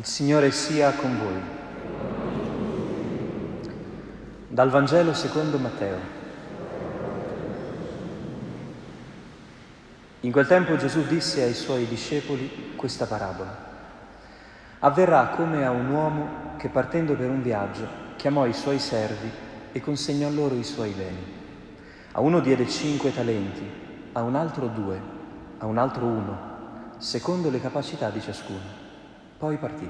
Il Signore sia con voi. Dal Vangelo secondo Matteo. In quel tempo Gesù disse ai suoi discepoli questa parabola. Avverrà come a un uomo che partendo per un viaggio chiamò i suoi servi e consegnò loro i suoi beni. A uno diede cinque talenti, a un altro due, a un altro uno, secondo le capacità di ciascuno. Poi partì.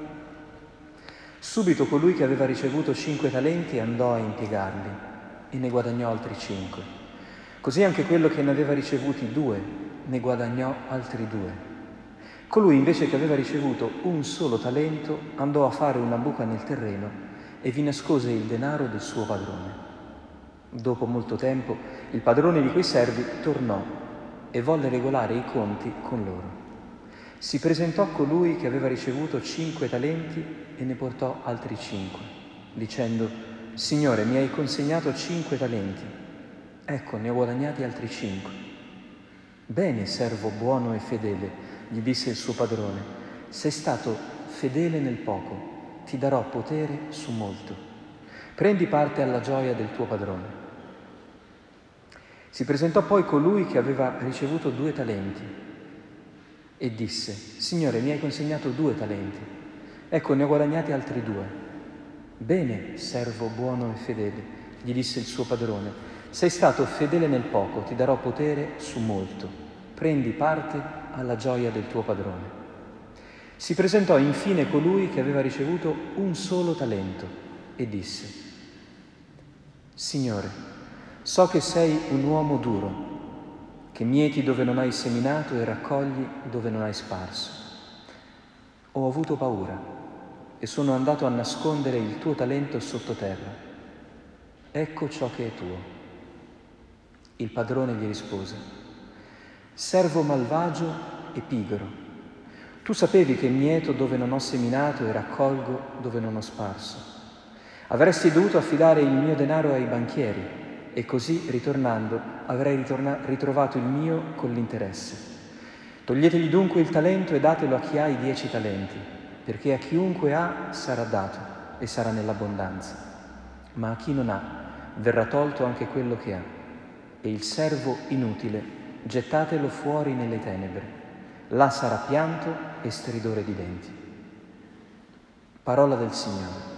Subito colui che aveva ricevuto cinque talenti andò a impiegarli e ne guadagnò altri cinque. Così anche quello che ne aveva ricevuti due ne guadagnò altri due. Colui invece che aveva ricevuto un solo talento andò a fare una buca nel terreno e vi nascose il denaro del suo padrone. Dopo molto tempo il padrone di quei servi tornò e volle regolare i conti con loro. Si presentò colui che aveva ricevuto cinque talenti e ne portò altri cinque, dicendo, Signore, mi hai consegnato cinque talenti, ecco, ne ho guadagnati altri cinque. Bene, servo buono e fedele, gli disse il suo padrone, sei stato fedele nel poco, ti darò potere su molto. Prendi parte alla gioia del tuo padrone. Si presentò poi colui che aveva ricevuto due talenti e disse, Signore, mi hai consegnato due talenti, ecco ne ho guadagnati altri due. Bene, servo buono e fedele, gli disse il suo padrone, sei stato fedele nel poco, ti darò potere su molto, prendi parte alla gioia del tuo padrone. Si presentò infine colui che aveva ricevuto un solo talento e disse, Signore, so che sei un uomo duro che mieti dove non hai seminato e raccogli dove non hai sparso. Ho avuto paura e sono andato a nascondere il tuo talento sottoterra. Ecco ciò che è tuo. Il padrone gli rispose, servo malvagio e pigro. Tu sapevi che mieto dove non ho seminato e raccolgo dove non ho sparso. Avresti dovuto affidare il mio denaro ai banchieri e così, ritornando, avrei ritorna- ritrovato il mio con l'interesse. Toglietegli dunque il talento e datelo a chi ha i dieci talenti, perché a chiunque ha sarà dato e sarà nell'abbondanza, ma a chi non ha verrà tolto anche quello che ha. E il servo inutile gettatelo fuori nelle tenebre, là sarà pianto e stridore di denti. Parola del Signore.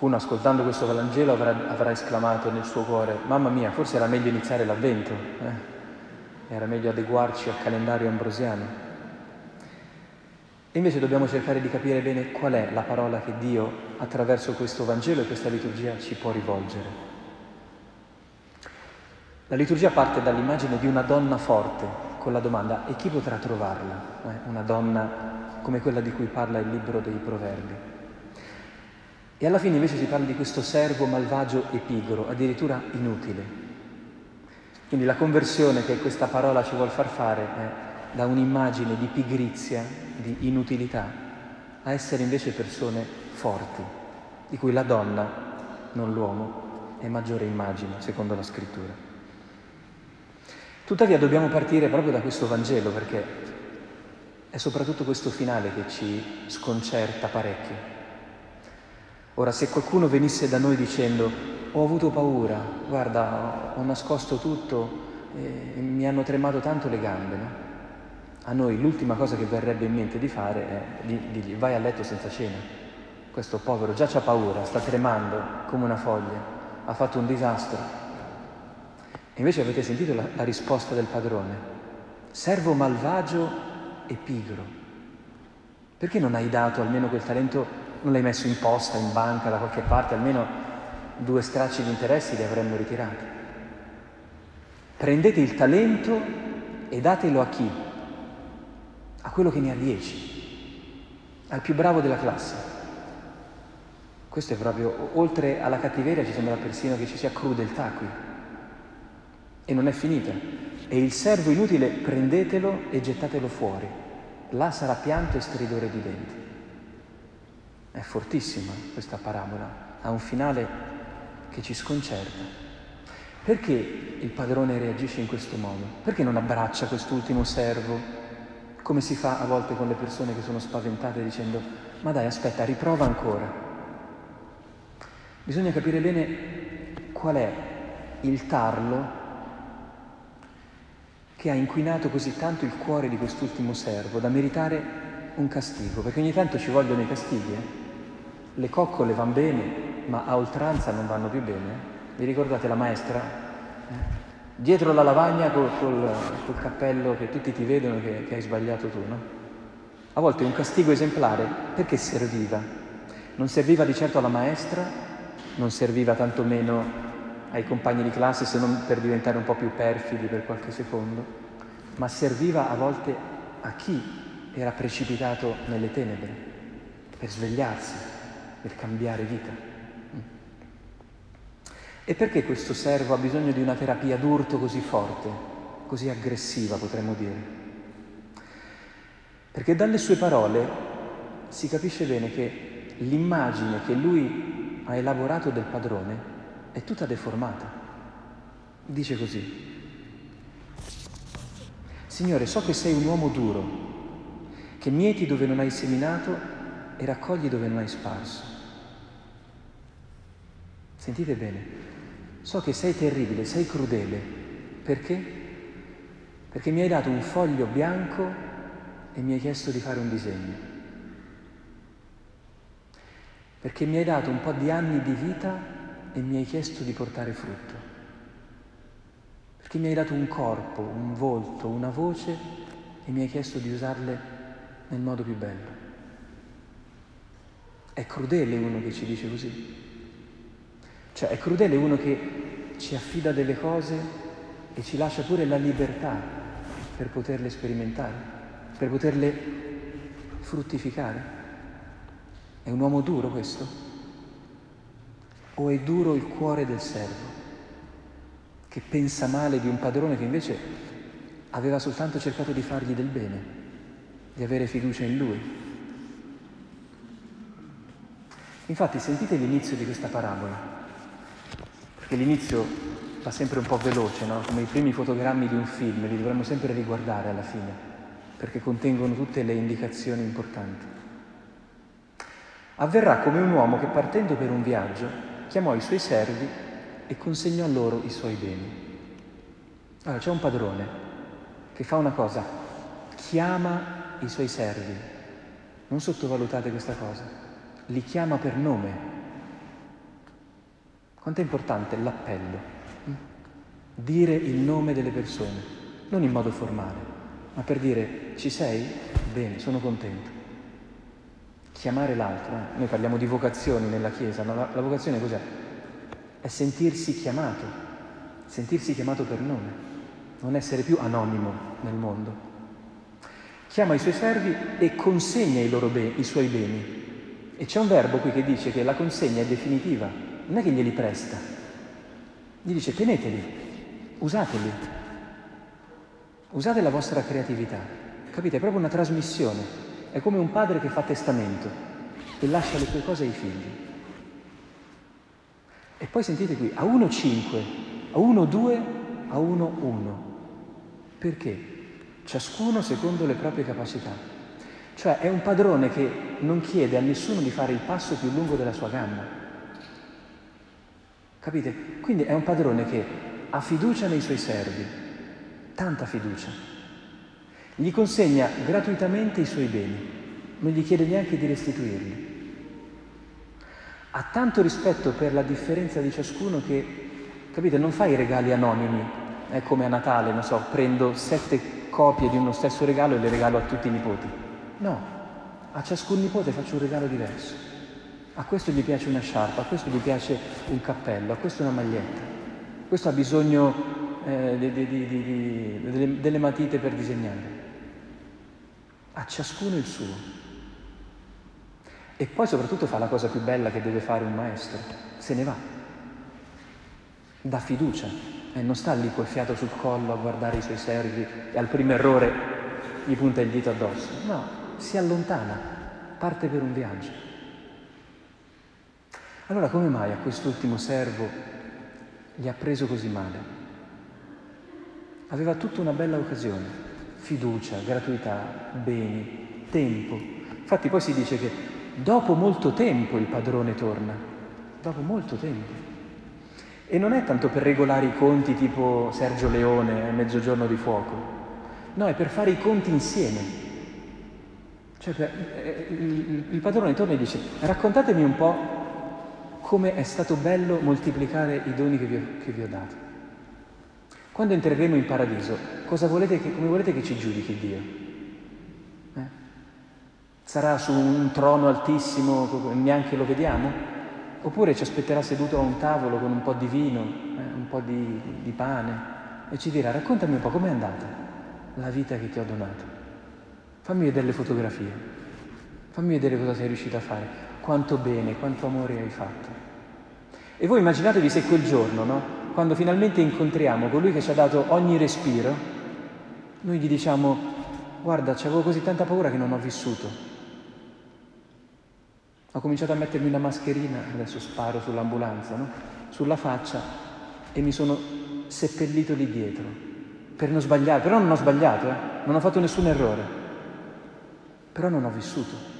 Qualcuno ascoltando questo Vangelo avrà, avrà, esclamato nel suo cuore, mamma mia, forse era meglio iniziare l'avvento, eh? era meglio adeguarci al calendario ambrosiano. E invece dobbiamo cercare di capire bene qual è la parola che Dio attraverso questo Vangelo e questa liturgia ci può rivolgere. La liturgia parte dall'immagine di una donna forte con la domanda e chi potrà trovarla? Eh? Una donna come quella di cui parla il libro dei proverbi. E alla fine invece si parla di questo servo malvagio e pigro, addirittura inutile. Quindi la conversione che questa parola ci vuole far fare è da un'immagine di pigrizia, di inutilità, a essere invece persone forti, di cui la donna, non l'uomo, è maggiore immagine, secondo la scrittura. Tuttavia dobbiamo partire proprio da questo Vangelo perché è soprattutto questo finale che ci sconcerta parecchio. Ora, se qualcuno venisse da noi dicendo ho avuto paura, guarda, ho nascosto tutto e mi hanno tremato tanto le gambe, no? a noi l'ultima cosa che verrebbe in mente di fare è di dirgli vai a letto senza cena. Questo povero già c'ha paura, sta tremando come una foglia, ha fatto un disastro. Invece avete sentito la, la risposta del padrone, servo malvagio e pigro. Perché non hai dato almeno quel talento non l'hai messo in posta, in banca, da qualche parte, almeno due stracci di interessi li avremmo ritirati. Prendete il talento e datelo a chi? A quello che ne ha dieci, al più bravo della classe. Questo è proprio, oltre alla cattiveria ci sembra persino che ci sia crudeltà qui. E non è finita. E il servo inutile prendetelo e gettatelo fuori. Là sarà pianto e stridore di denti. È fortissima questa parabola, ha un finale che ci sconcerta. Perché il padrone reagisce in questo modo? Perché non abbraccia quest'ultimo servo, come si fa a volte con le persone che sono spaventate dicendo ma dai aspetta, riprova ancora. Bisogna capire bene qual è il tarlo che ha inquinato così tanto il cuore di quest'ultimo servo da meritare un castigo, perché ogni tanto ci vogliono i castighi. Eh? Le coccole vanno bene, ma a oltranza non vanno più bene. Vi ricordate la maestra? Eh? Dietro la lavagna col, col, col, cappello che tutti ti vedono che, che hai sbagliato tu, no? A volte un castigo esemplare perché serviva? Non serviva di certo alla maestra, non serviva tantomeno ai compagni di classe se non per diventare un po' più perfidi per qualche secondo, ma serviva a volte a chi era precipitato nelle tenebre per svegliarsi, per cambiare vita. E perché questo servo ha bisogno di una terapia d'urto così forte, così aggressiva potremmo dire? Perché dalle sue parole si capisce bene che l'immagine che lui ha elaborato del padrone è tutta deformata. Dice così, Signore, so che sei un uomo duro, che mieti dove non hai seminato e raccogli dove non hai sparso. Sentite bene, So che sei terribile, sei crudele. Perché? Perché mi hai dato un foglio bianco e mi hai chiesto di fare un disegno. Perché mi hai dato un po' di anni di vita e mi hai chiesto di portare frutto. Perché mi hai dato un corpo, un volto, una voce e mi hai chiesto di usarle nel modo più bello. È crudele uno che ci dice così. Cioè è crudele uno che ci affida delle cose e ci lascia pure la libertà per poterle sperimentare, per poterle fruttificare. È un uomo duro questo? O è duro il cuore del servo, che pensa male di un padrone che invece aveva soltanto cercato di fargli del bene, di avere fiducia in lui? Infatti sentite l'inizio di questa parabola che l'inizio va sempre un po' veloce, no? come i primi fotogrammi di un film, li dovremmo sempre riguardare alla fine, perché contengono tutte le indicazioni importanti. Avverrà come un uomo che partendo per un viaggio chiamò i suoi servi e consegnò loro i suoi beni. Allora c'è un padrone che fa una cosa, chiama i suoi servi, non sottovalutate questa cosa, li chiama per nome, quanto è importante l'appello? Mm? Dire il nome delle persone, non in modo formale, ma per dire ci sei? Bene, sono contento. Chiamare l'altro, eh? noi parliamo di vocazioni nella Chiesa, ma la, la vocazione cos'è? È sentirsi chiamato, sentirsi chiamato per nome, non essere più anonimo nel mondo. Chiama i suoi servi e consegna i, be- i suoi beni. E c'è un verbo qui che dice che la consegna è definitiva, non è che glieli presta, gli dice teneteli, usateli, usate la vostra creatività, capite? È proprio una trasmissione, è come un padre che fa testamento e lascia le sue cose ai figli. E poi sentite qui, a 1,5, a 1,2, a 1,1. Perché? Ciascuno secondo le proprie capacità. Cioè è un padrone che non chiede a nessuno di fare il passo più lungo della sua gamba. Capite? Quindi è un padrone che ha fiducia nei suoi servi, tanta fiducia. Gli consegna gratuitamente i suoi beni, non gli chiede neanche di restituirli. Ha tanto rispetto per la differenza di ciascuno che, capite, non fa i regali anonimi, è come a Natale, non so, prendo sette copie di uno stesso regalo e le regalo a tutti i nipoti. No, a ciascun nipote faccio un regalo diverso. A questo gli piace una sciarpa, a questo gli piace un cappello, a questo una maglietta. Questo ha bisogno eh, di, di, di, delle, delle matite per disegnare. A ciascuno il suo. E poi soprattutto fa la cosa più bella che deve fare un maestro, se ne va. Dà fiducia e non sta lì col fiato sul collo a guardare i suoi servi e al primo errore gli punta il dito addosso. No, si allontana, parte per un viaggio. Allora come mai a quest'ultimo servo gli ha preso così male? Aveva tutta una bella occasione, fiducia, gratuità, beni, tempo. Infatti poi si dice che dopo molto tempo il padrone torna, dopo molto tempo. E non è tanto per regolare i conti tipo Sergio Leone Mezzogiorno di Fuoco, no, è per fare i conti insieme. Cioè, per, eh, il, il padrone torna e dice, raccontatemi un po' come è stato bello moltiplicare i doni che vi ho, che vi ho dato. Quando entreremo in paradiso, volete che, come volete che ci giudichi Dio? Eh? Sarà su un trono altissimo, neanche lo vediamo? Oppure ci aspetterà seduto a un tavolo con un po' di vino, eh, un po' di, di pane e ci dirà raccontami un po' com'è andata la vita che ti ho donato. Fammi vedere le fotografie, fammi vedere cosa sei riuscito a fare, quanto bene, quanto amore hai fatto. E voi immaginatevi se quel giorno, no? quando finalmente incontriamo colui che ci ha dato ogni respiro, noi gli diciamo guarda, avevo così tanta paura che non ho vissuto, ho cominciato a mettermi una mascherina, adesso sparo sull'ambulanza, no? sulla faccia e mi sono seppellito lì dietro per non sbagliare, però non ho sbagliato, eh? non ho fatto nessun errore, però non ho vissuto.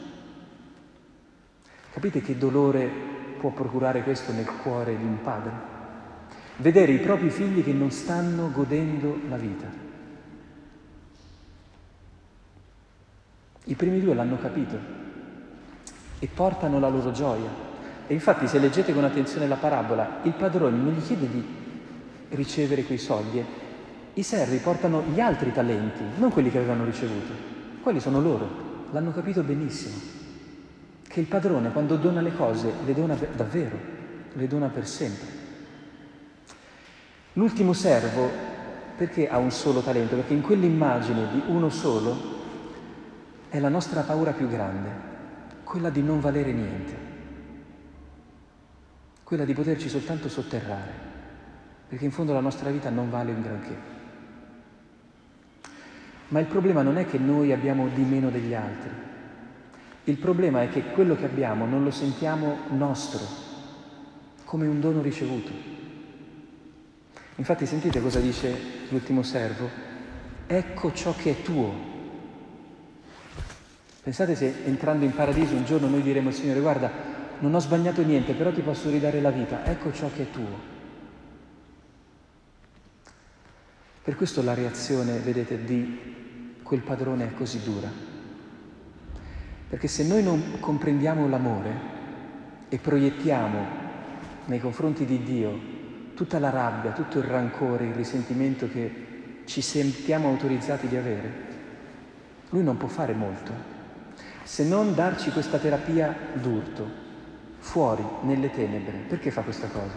Capite che dolore può procurare questo nel cuore di un padre? Vedere i propri figli che non stanno godendo la vita. I primi due l'hanno capito, e portano la loro gioia. E infatti se leggete con attenzione la parabola, il padrone non gli chiede di ricevere quei soldi, i servi portano gli altri talenti, non quelli che avevano ricevuto. Quelli sono loro, l'hanno capito benissimo, che il padrone quando dona le cose le dona davvero, le dona per sempre. L'ultimo servo, perché ha un solo talento? Perché in quell'immagine di uno solo è la nostra paura più grande quella di non valere niente, quella di poterci soltanto sotterrare, perché in fondo la nostra vita non vale un granché. Ma il problema non è che noi abbiamo di meno degli altri, il problema è che quello che abbiamo non lo sentiamo nostro, come un dono ricevuto. Infatti sentite cosa dice l'ultimo servo? Ecco ciò che è tuo, Pensate se entrando in paradiso un giorno noi diremo al Signore, guarda, non ho sbagliato niente, però ti posso ridare la vita, ecco ciò che è tuo. Per questo la reazione, vedete, di quel padrone è così dura. Perché se noi non comprendiamo l'amore e proiettiamo nei confronti di Dio tutta la rabbia, tutto il rancore, il risentimento che ci sentiamo autorizzati di avere, Lui non può fare molto se non darci questa terapia d'urto, fuori, nelle tenebre. Perché fa questa cosa?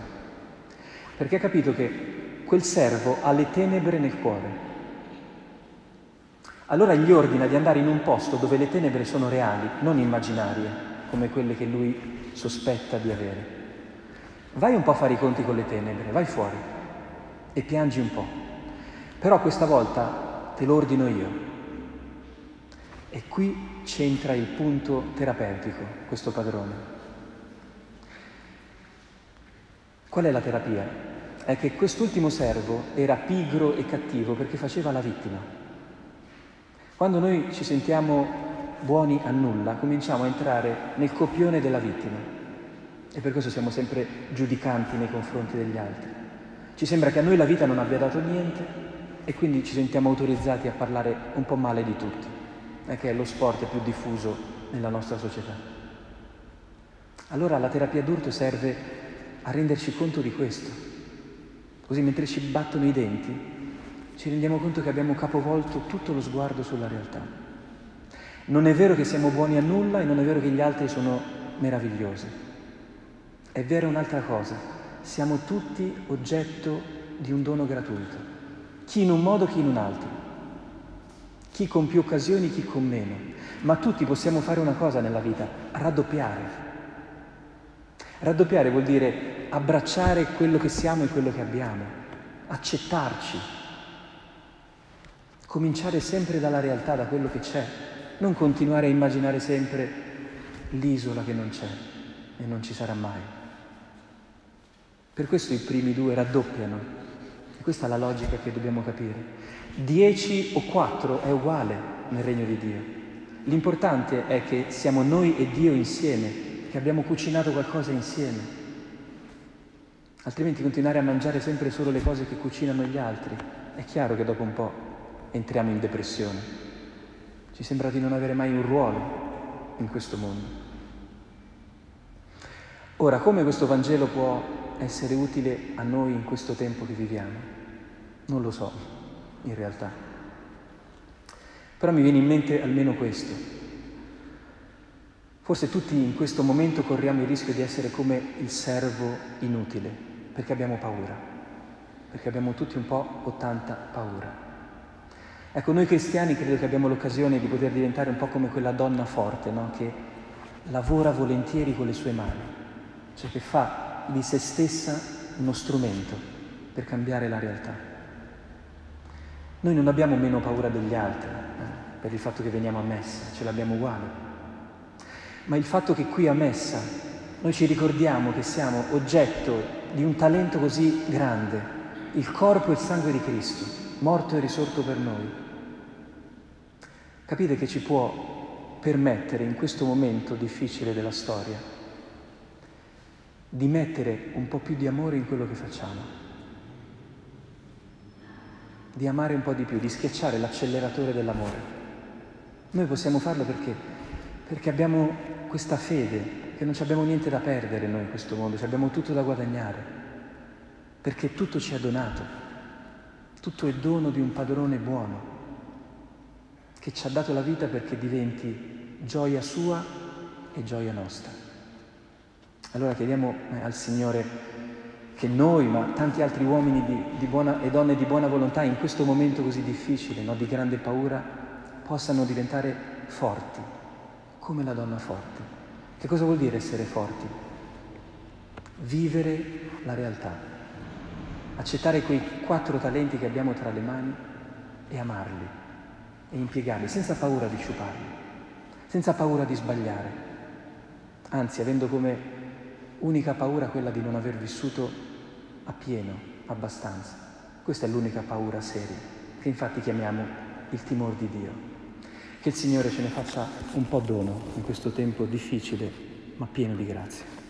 Perché ha capito che quel servo ha le tenebre nel cuore. Allora gli ordina di andare in un posto dove le tenebre sono reali, non immaginarie, come quelle che lui sospetta di avere. Vai un po' a fare i conti con le tenebre, vai fuori e piangi un po'. Però questa volta te lo ordino io, e qui c'entra il punto terapeutico, questo padrone. Qual è la terapia? È che quest'ultimo servo era pigro e cattivo perché faceva la vittima. Quando noi ci sentiamo buoni a nulla, cominciamo a entrare nel copione della vittima e per questo siamo sempre giudicanti nei confronti degli altri. Ci sembra che a noi la vita non abbia dato niente e quindi ci sentiamo autorizzati a parlare un po' male di tutti è che lo sport più diffuso nella nostra società. Allora la terapia d'urto serve a renderci conto di questo. Così mentre ci battono i denti, ci rendiamo conto che abbiamo capovolto tutto lo sguardo sulla realtà. Non è vero che siamo buoni a nulla e non è vero che gli altri sono meravigliosi. È vera un'altra cosa, siamo tutti oggetto di un dono gratuito, chi in un modo, chi in un altro chi con più occasioni, chi con meno. Ma tutti possiamo fare una cosa nella vita, raddoppiare. Raddoppiare vuol dire abbracciare quello che siamo e quello che abbiamo, accettarci, cominciare sempre dalla realtà, da quello che c'è, non continuare a immaginare sempre l'isola che non c'è e non ci sarà mai. Per questo i primi due raddoppiano. E questa è la logica che dobbiamo capire. Dieci o quattro è uguale nel regno di Dio. L'importante è che siamo noi e Dio insieme, che abbiamo cucinato qualcosa insieme. Altrimenti continuare a mangiare sempre solo le cose che cucinano gli altri, è chiaro che dopo un po' entriamo in depressione. Ci sembra di non avere mai un ruolo in questo mondo. Ora, come questo Vangelo può essere utile a noi in questo tempo che viviamo? Non lo so in realtà. Però mi viene in mente almeno questo. Forse tutti in questo momento corriamo il rischio di essere come il servo inutile, perché abbiamo paura, perché abbiamo tutti un po' o tanta paura. Ecco, noi cristiani credo che abbiamo l'occasione di poter diventare un po' come quella donna forte, no? che lavora volentieri con le sue mani, cioè che fa di se stessa uno strumento per cambiare la realtà. Noi non abbiamo meno paura degli altri eh, per il fatto che veniamo a messa, ce l'abbiamo uguale. Ma il fatto che qui a messa noi ci ricordiamo che siamo oggetto di un talento così grande, il corpo e il sangue di Cristo, morto e risorto per noi. Capite che ci può permettere in questo momento difficile della storia di mettere un po' più di amore in quello che facciamo di amare un po' di più, di schiacciare l'acceleratore dell'amore. Noi possiamo farlo perché? Perché abbiamo questa fede, che non abbiamo niente da perdere noi in questo mondo, abbiamo tutto da guadagnare, perché tutto ci è donato, tutto è dono di un padrone buono, che ci ha dato la vita perché diventi gioia sua e gioia nostra. Allora chiediamo eh, al Signore che noi, ma tanti altri uomini di, di buona, e donne di buona volontà in questo momento così difficile, no, di grande paura, possano diventare forti, come la donna forte. Che cosa vuol dire essere forti? Vivere la realtà, accettare quei quattro talenti che abbiamo tra le mani e amarli e impiegarli senza paura di sciuparli, senza paura di sbagliare, anzi avendo come unica paura quella di non aver vissuto appieno, abbastanza. Questa è l'unica paura seria, che infatti chiamiamo il timore di Dio. Che il Signore ce ne faccia un po' dono in questo tempo difficile, ma pieno di grazia.